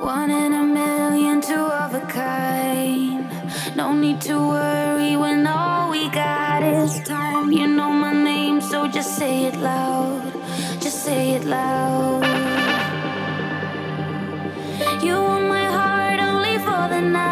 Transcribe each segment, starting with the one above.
One in a million, two of a kind. No need to worry when all we got is time. You know my name, so just say it loud. Just say it loud. You want my heart only for the night.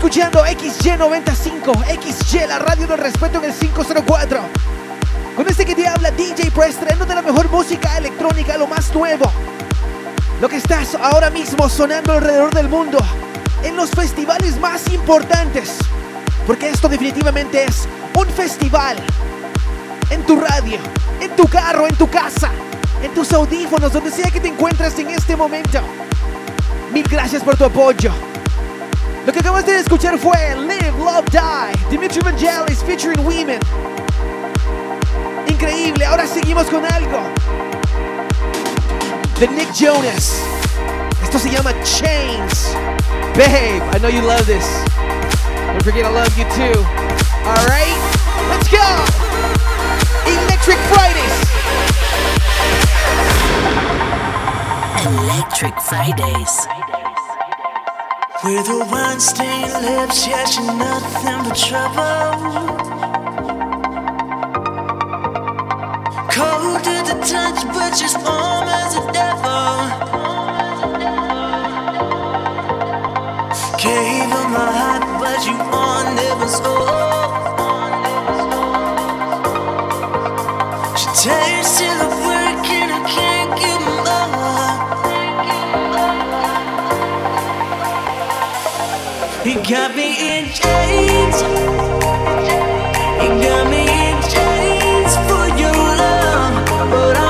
Escuchando XY95, XY, la radio del respeto en el 504. Con este que te habla DJ Press, de la mejor música electrónica, lo más nuevo. Lo que estás ahora mismo sonando alrededor del mundo, en los festivales más importantes. Porque esto definitivamente es un festival. En tu radio, en tu carro, en tu casa en tus audífonos, donde sea que te encuentres en este momento. Mil gracias por tu apoyo. Lo que acabas de escuchar fue Live, Love, Die, Dimitri Vangelis featuring Women. Increíble, ahora seguimos con algo. De Nick Jonas. Esto se llama Chains. Babe, I know you love this. Don't forget I love you too. Alright, let's go. Electric Fridays. Electric Fridays. With her wine-stained lips, yeah, she's nothing but trouble. Cold to the touch, but she's warm as a devil. Gave her my heart, but you won never so on never so. got me in chains. You got me in chains for your love, but I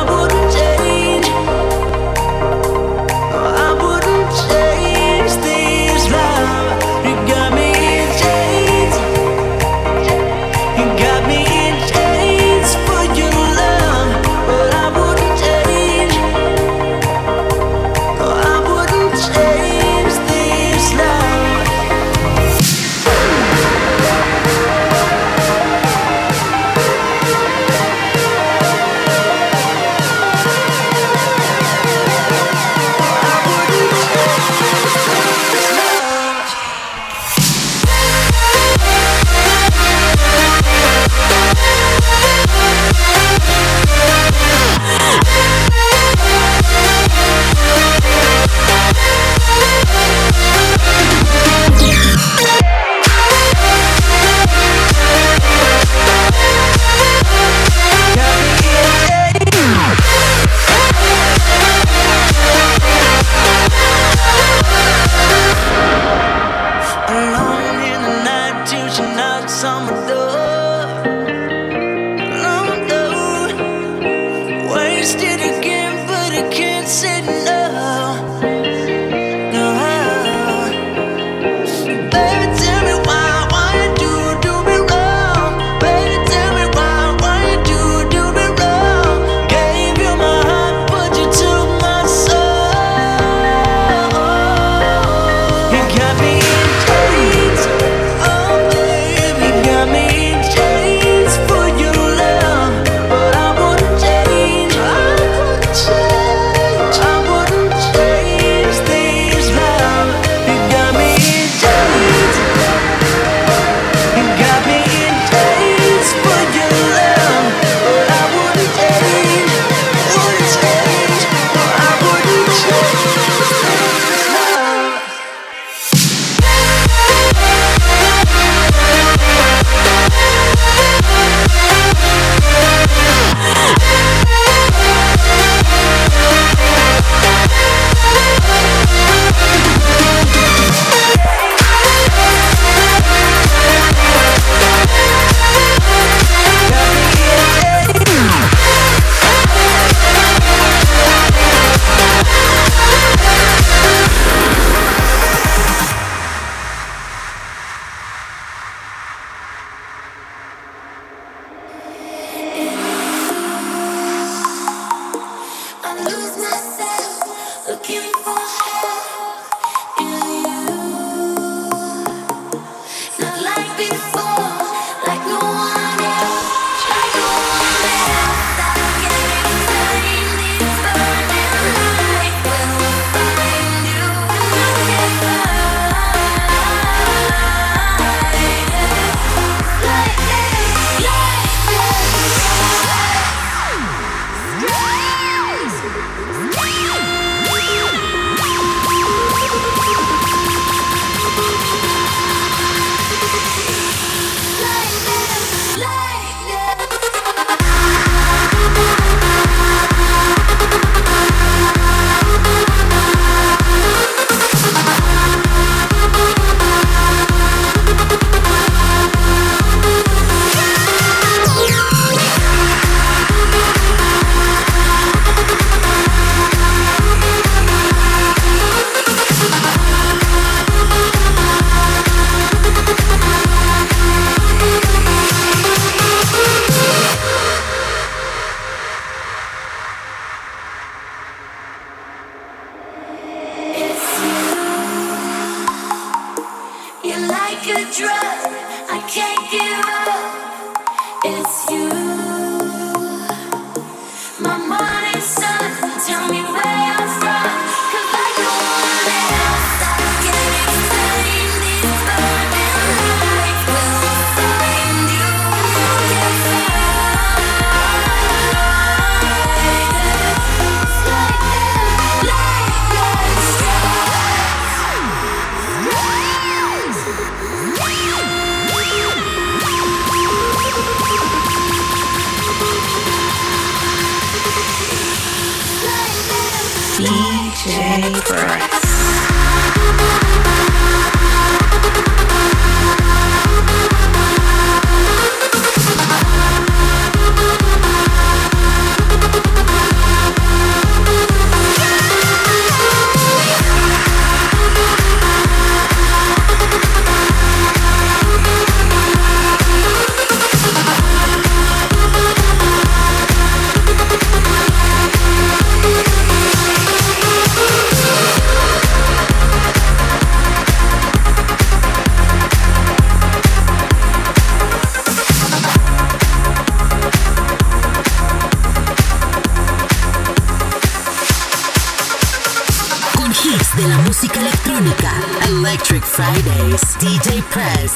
Fridays, DJ Press.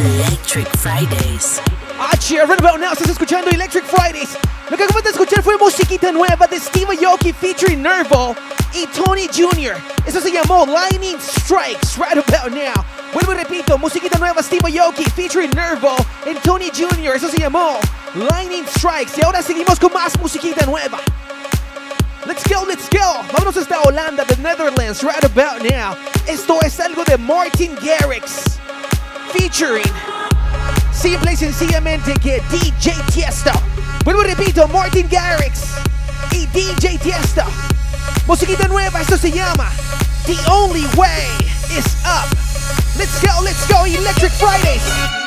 Electric Fridays. H, right about now estás escuchando Electric Fridays. Lo que acabas de escuchar fue musiquita nueva de Steve Aoki featuring Nervo y Tony Jr. Eso se llamó Lightning Strikes right about now. Vuelvo y repito, musiquita nueva Steve Aoki featuring Nervo y Tony Jr. Eso se llamó Lightning Strikes. Y ahora seguimos con más musiquita nueva. Let's go, let's go. Vámonos hasta Holanda, the Netherlands, right about now. Esto es algo de Martin Garrix. Featuring simple y sencillamente que DJ Tiesto. Vuelvo y repito, Martin Garrix y DJ Tiesto. Musiquita nueva, esto se llama The Only Way is Up. Let's go, let's go, Electric Fridays.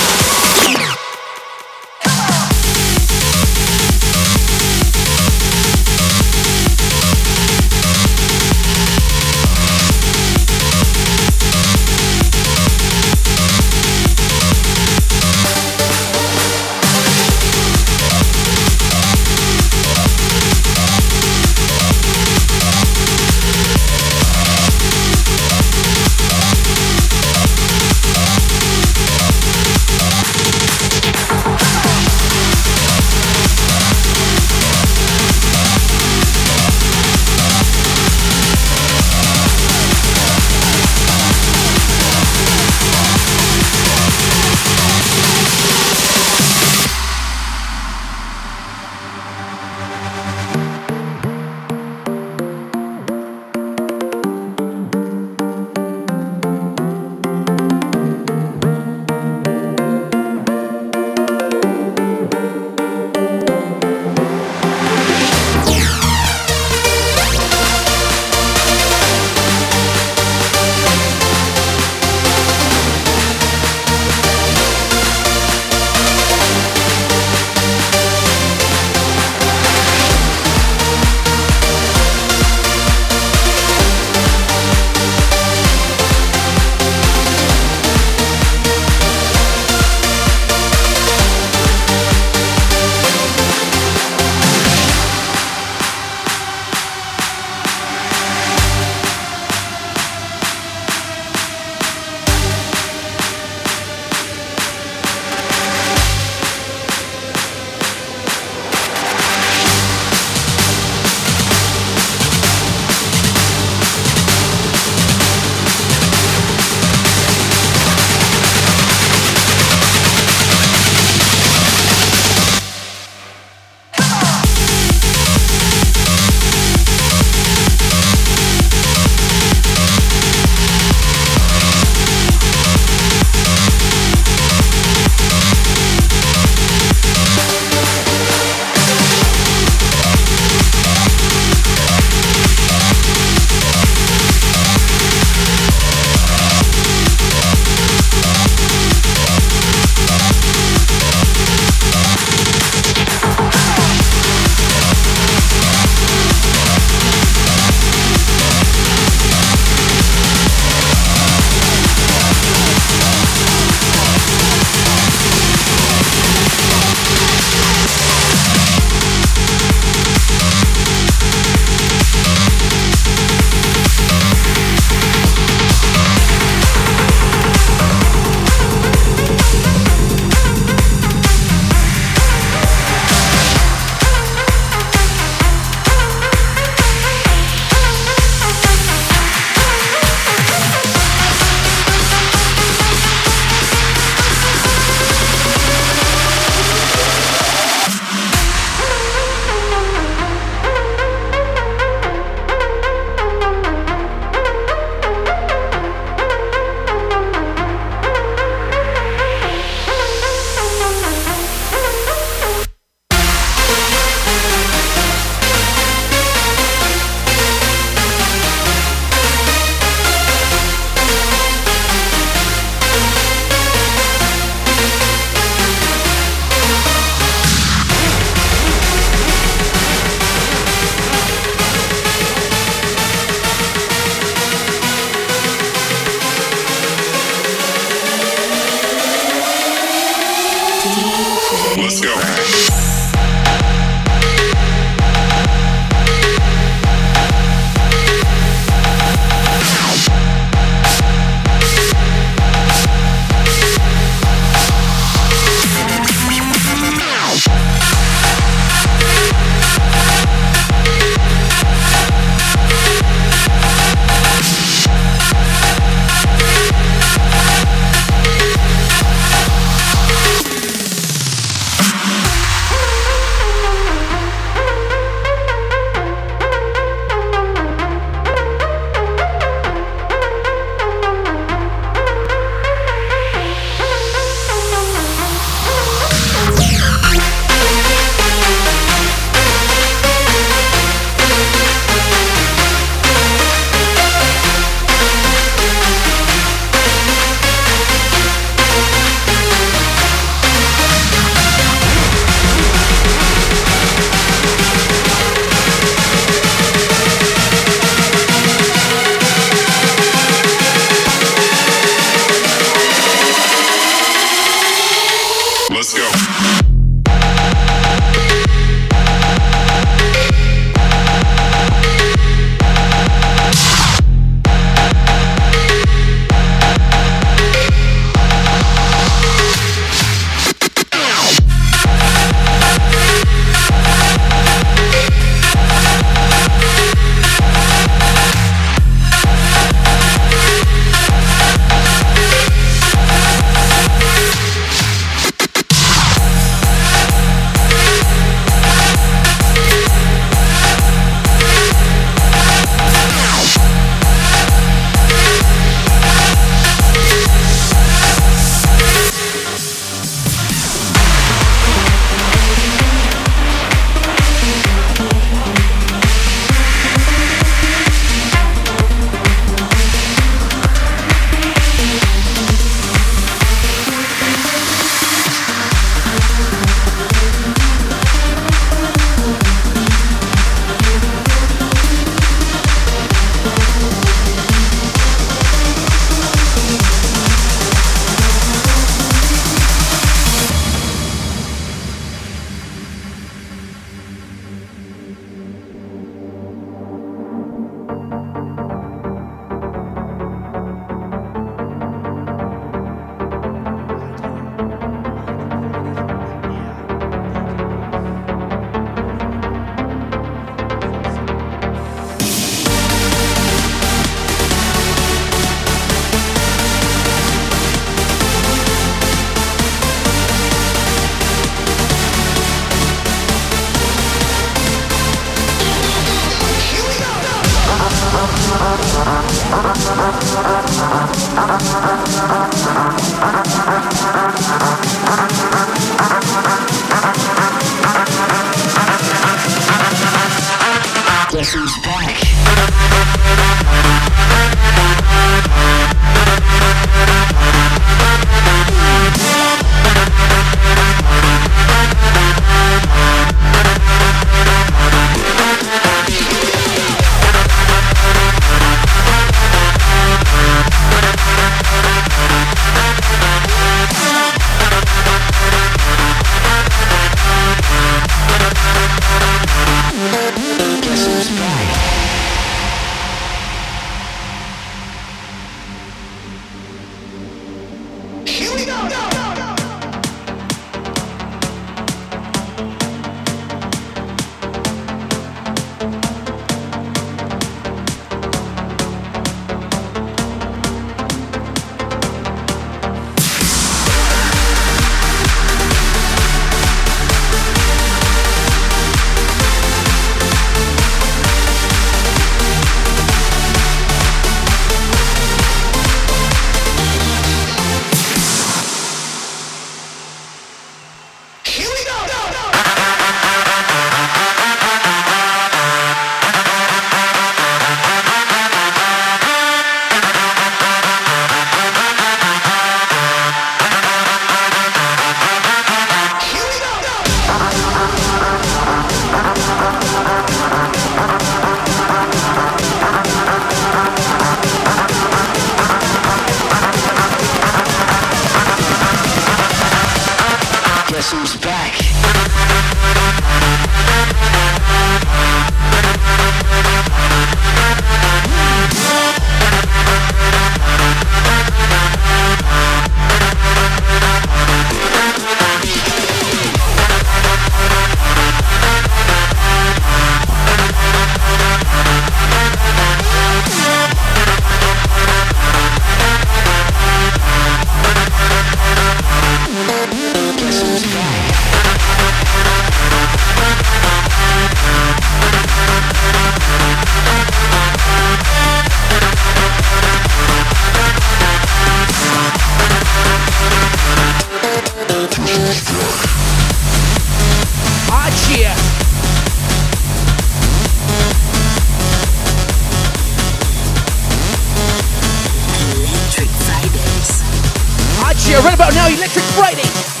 about now Electric Friday.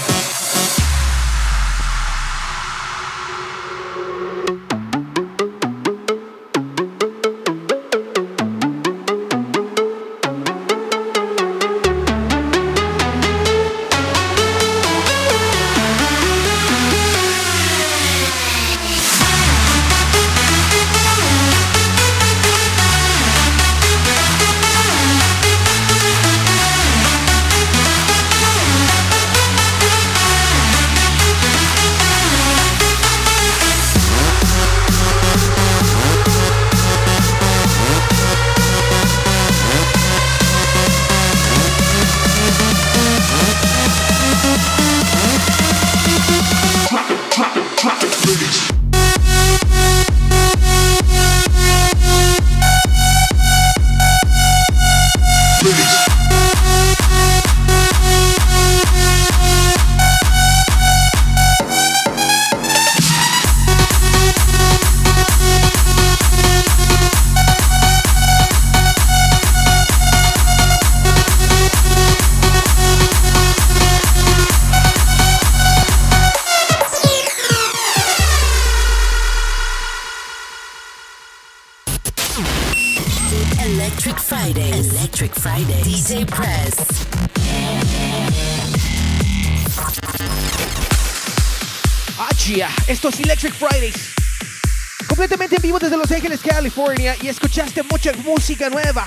Y escuchaste mucha música nueva.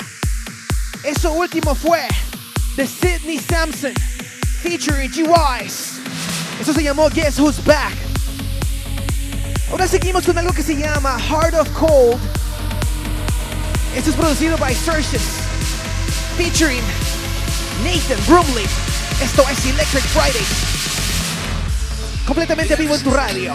Eso último fue de Sidney Sampson featuring G-Wise. Eso se llamó Guess Who's Back. Ahora seguimos con algo que se llama Heart of Cold. Esto es producido by Sercius featuring Nathan Brumley. Esto es Electric Friday. Completamente vivo en tu radio.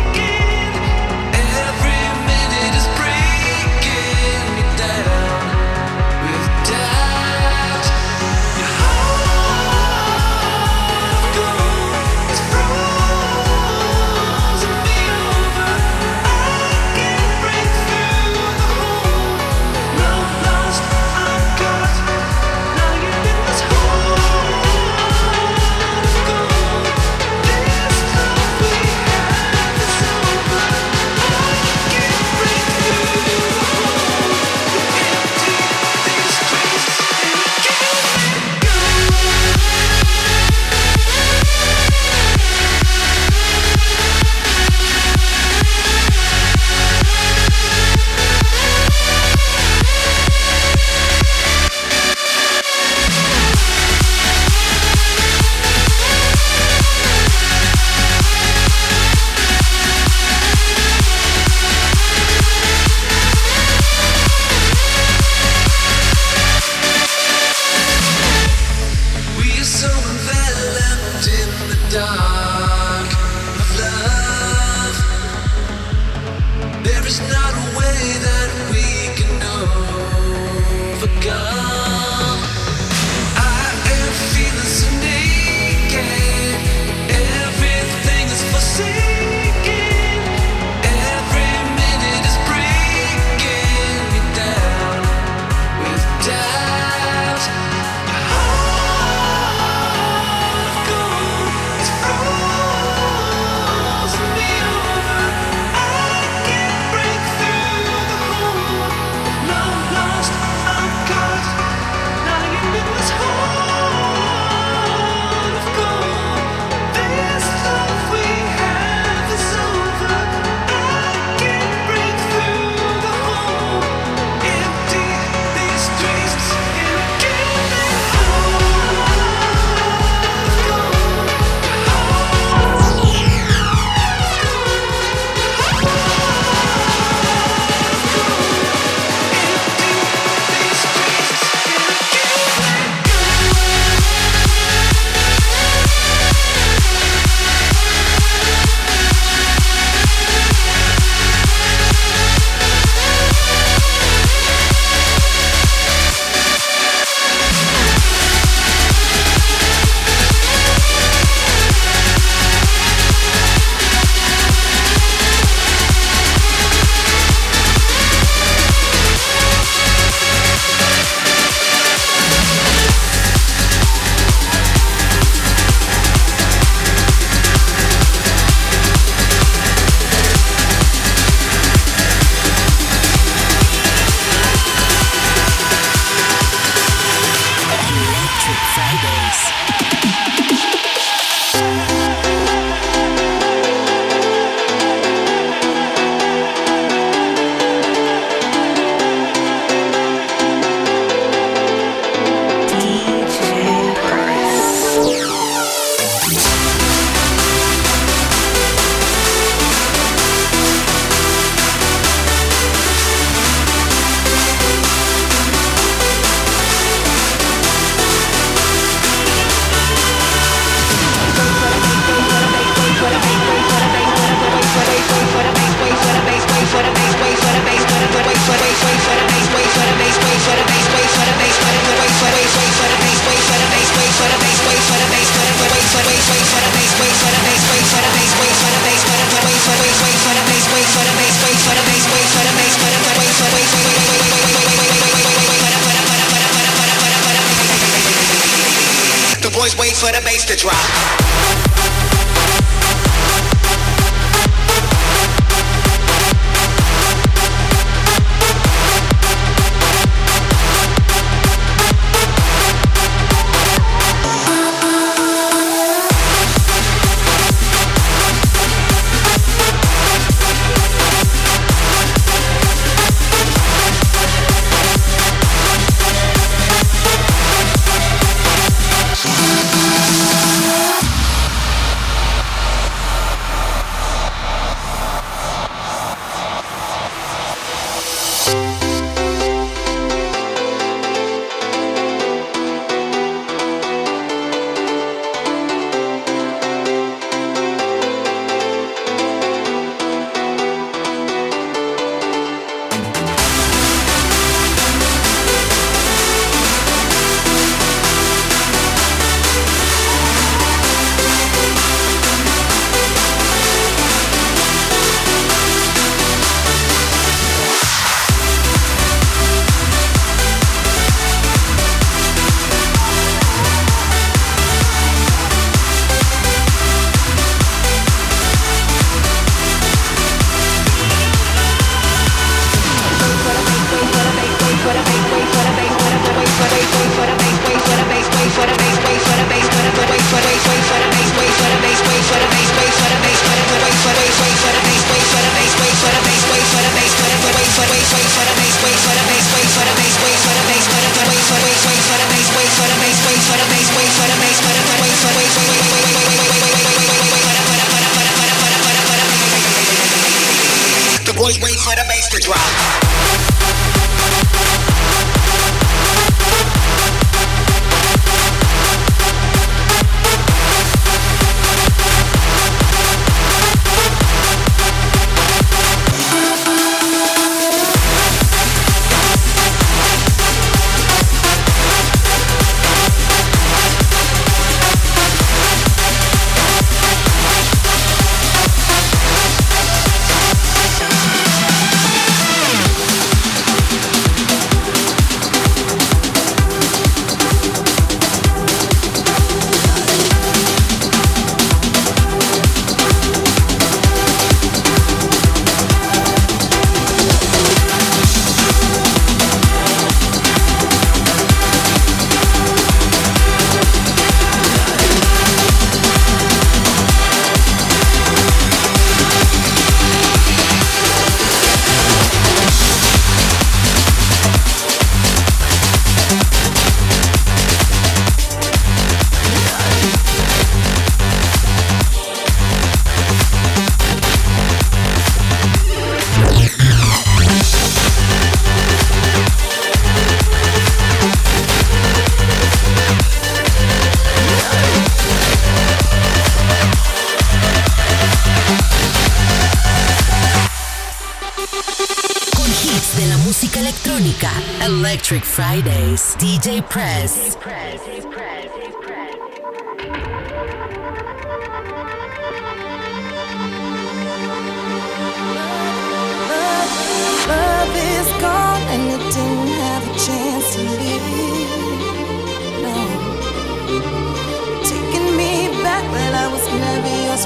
drop.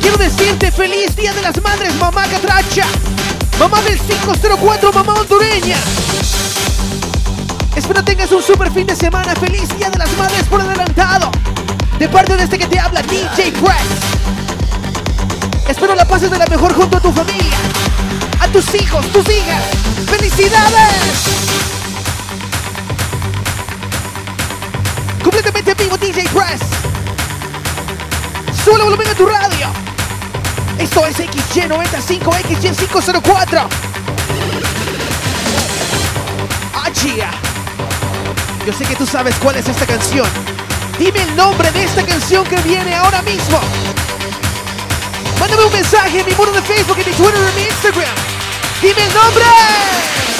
quiero decirte feliz Día de las Madres, mamá Catracha. Mamá del 504, mamá hondureña. Espero tengas un super fin de semana. Feliz Día de las Madres por adelantado. De parte de este que te habla, DJ Press. Espero la pases de la mejor junto a tu familia, a tus hijos, tus hijas. ¡Felicidades! Completamente vivo, DJ Press. Solo volumen a tu radio. Esto es XY95, XY504. Ah. Yo sé que tú sabes cuál es esta canción. Dime el nombre de esta canción que viene ahora mismo. Mándame un mensaje en mi muro de Facebook, en mi Twitter, en mi Instagram. Dime el nombre.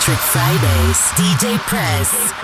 Electric Fridays. DJ Press. Estás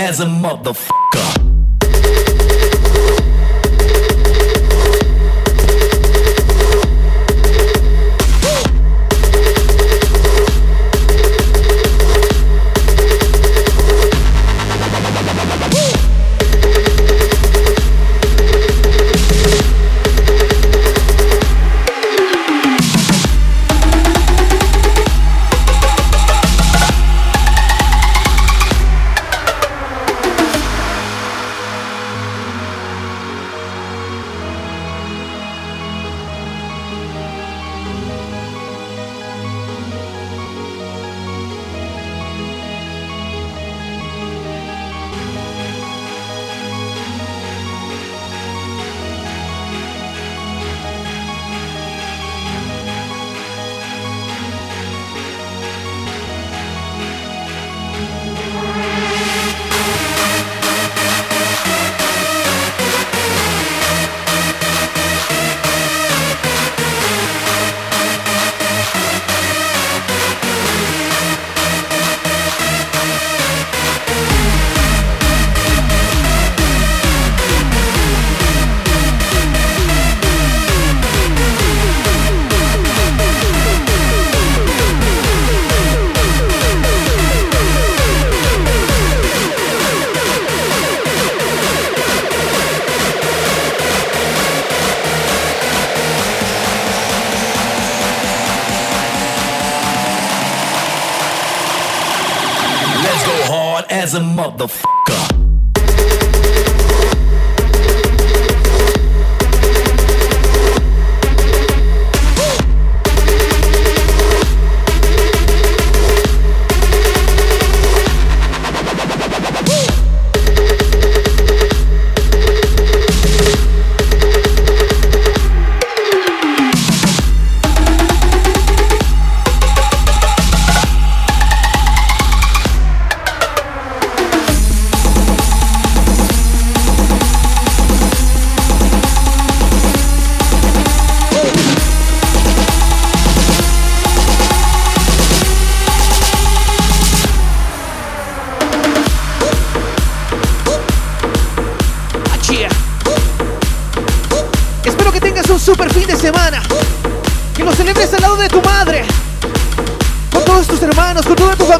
as a motherfucker.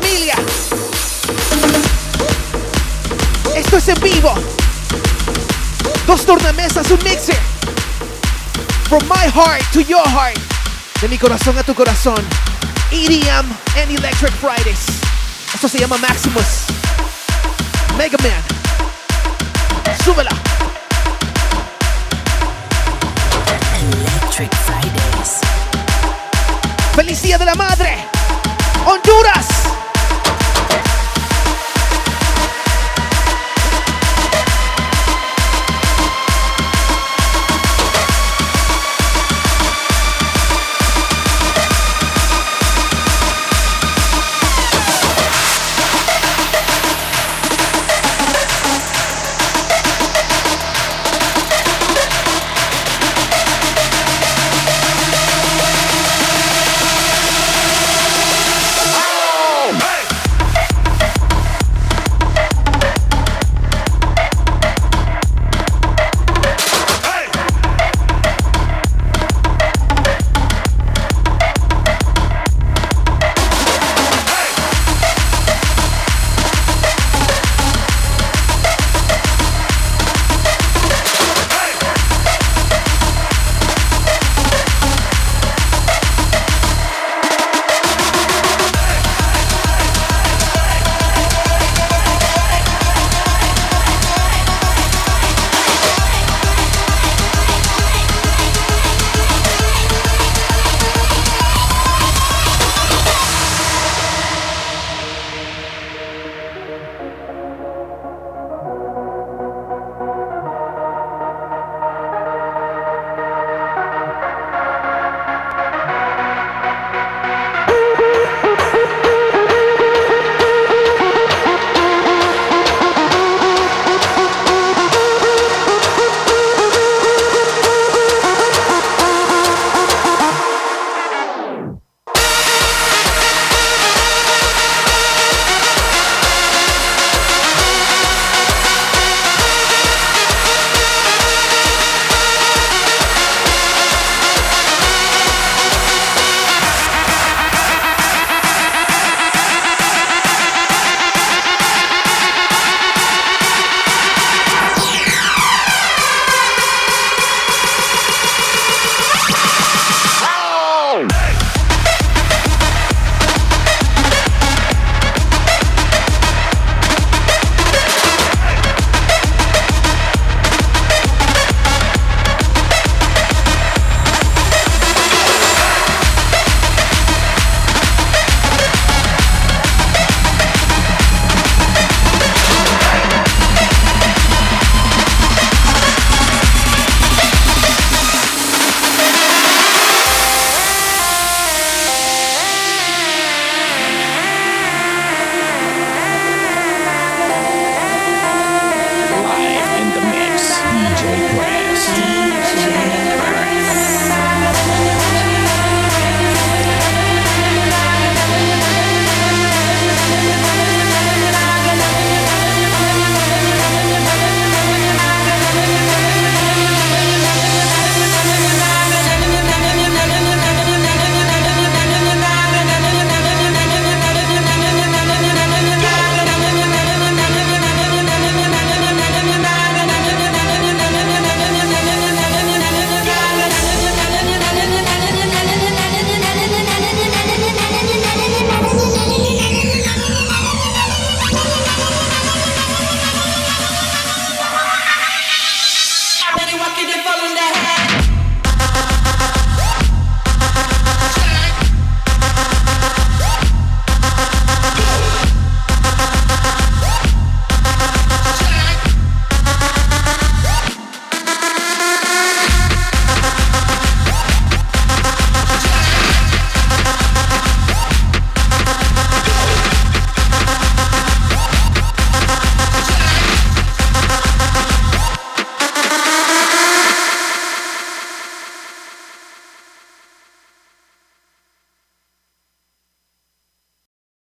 Familia. Esto es en vivo. Dos tornamesas, un mixer. From my heart to your heart. De mi corazón a tu corazón. EDM and Electric Fridays. Esto se llama Maximus. Mega Man. Súbela. Electric Fridays. ¡Feliz Día de la Madre!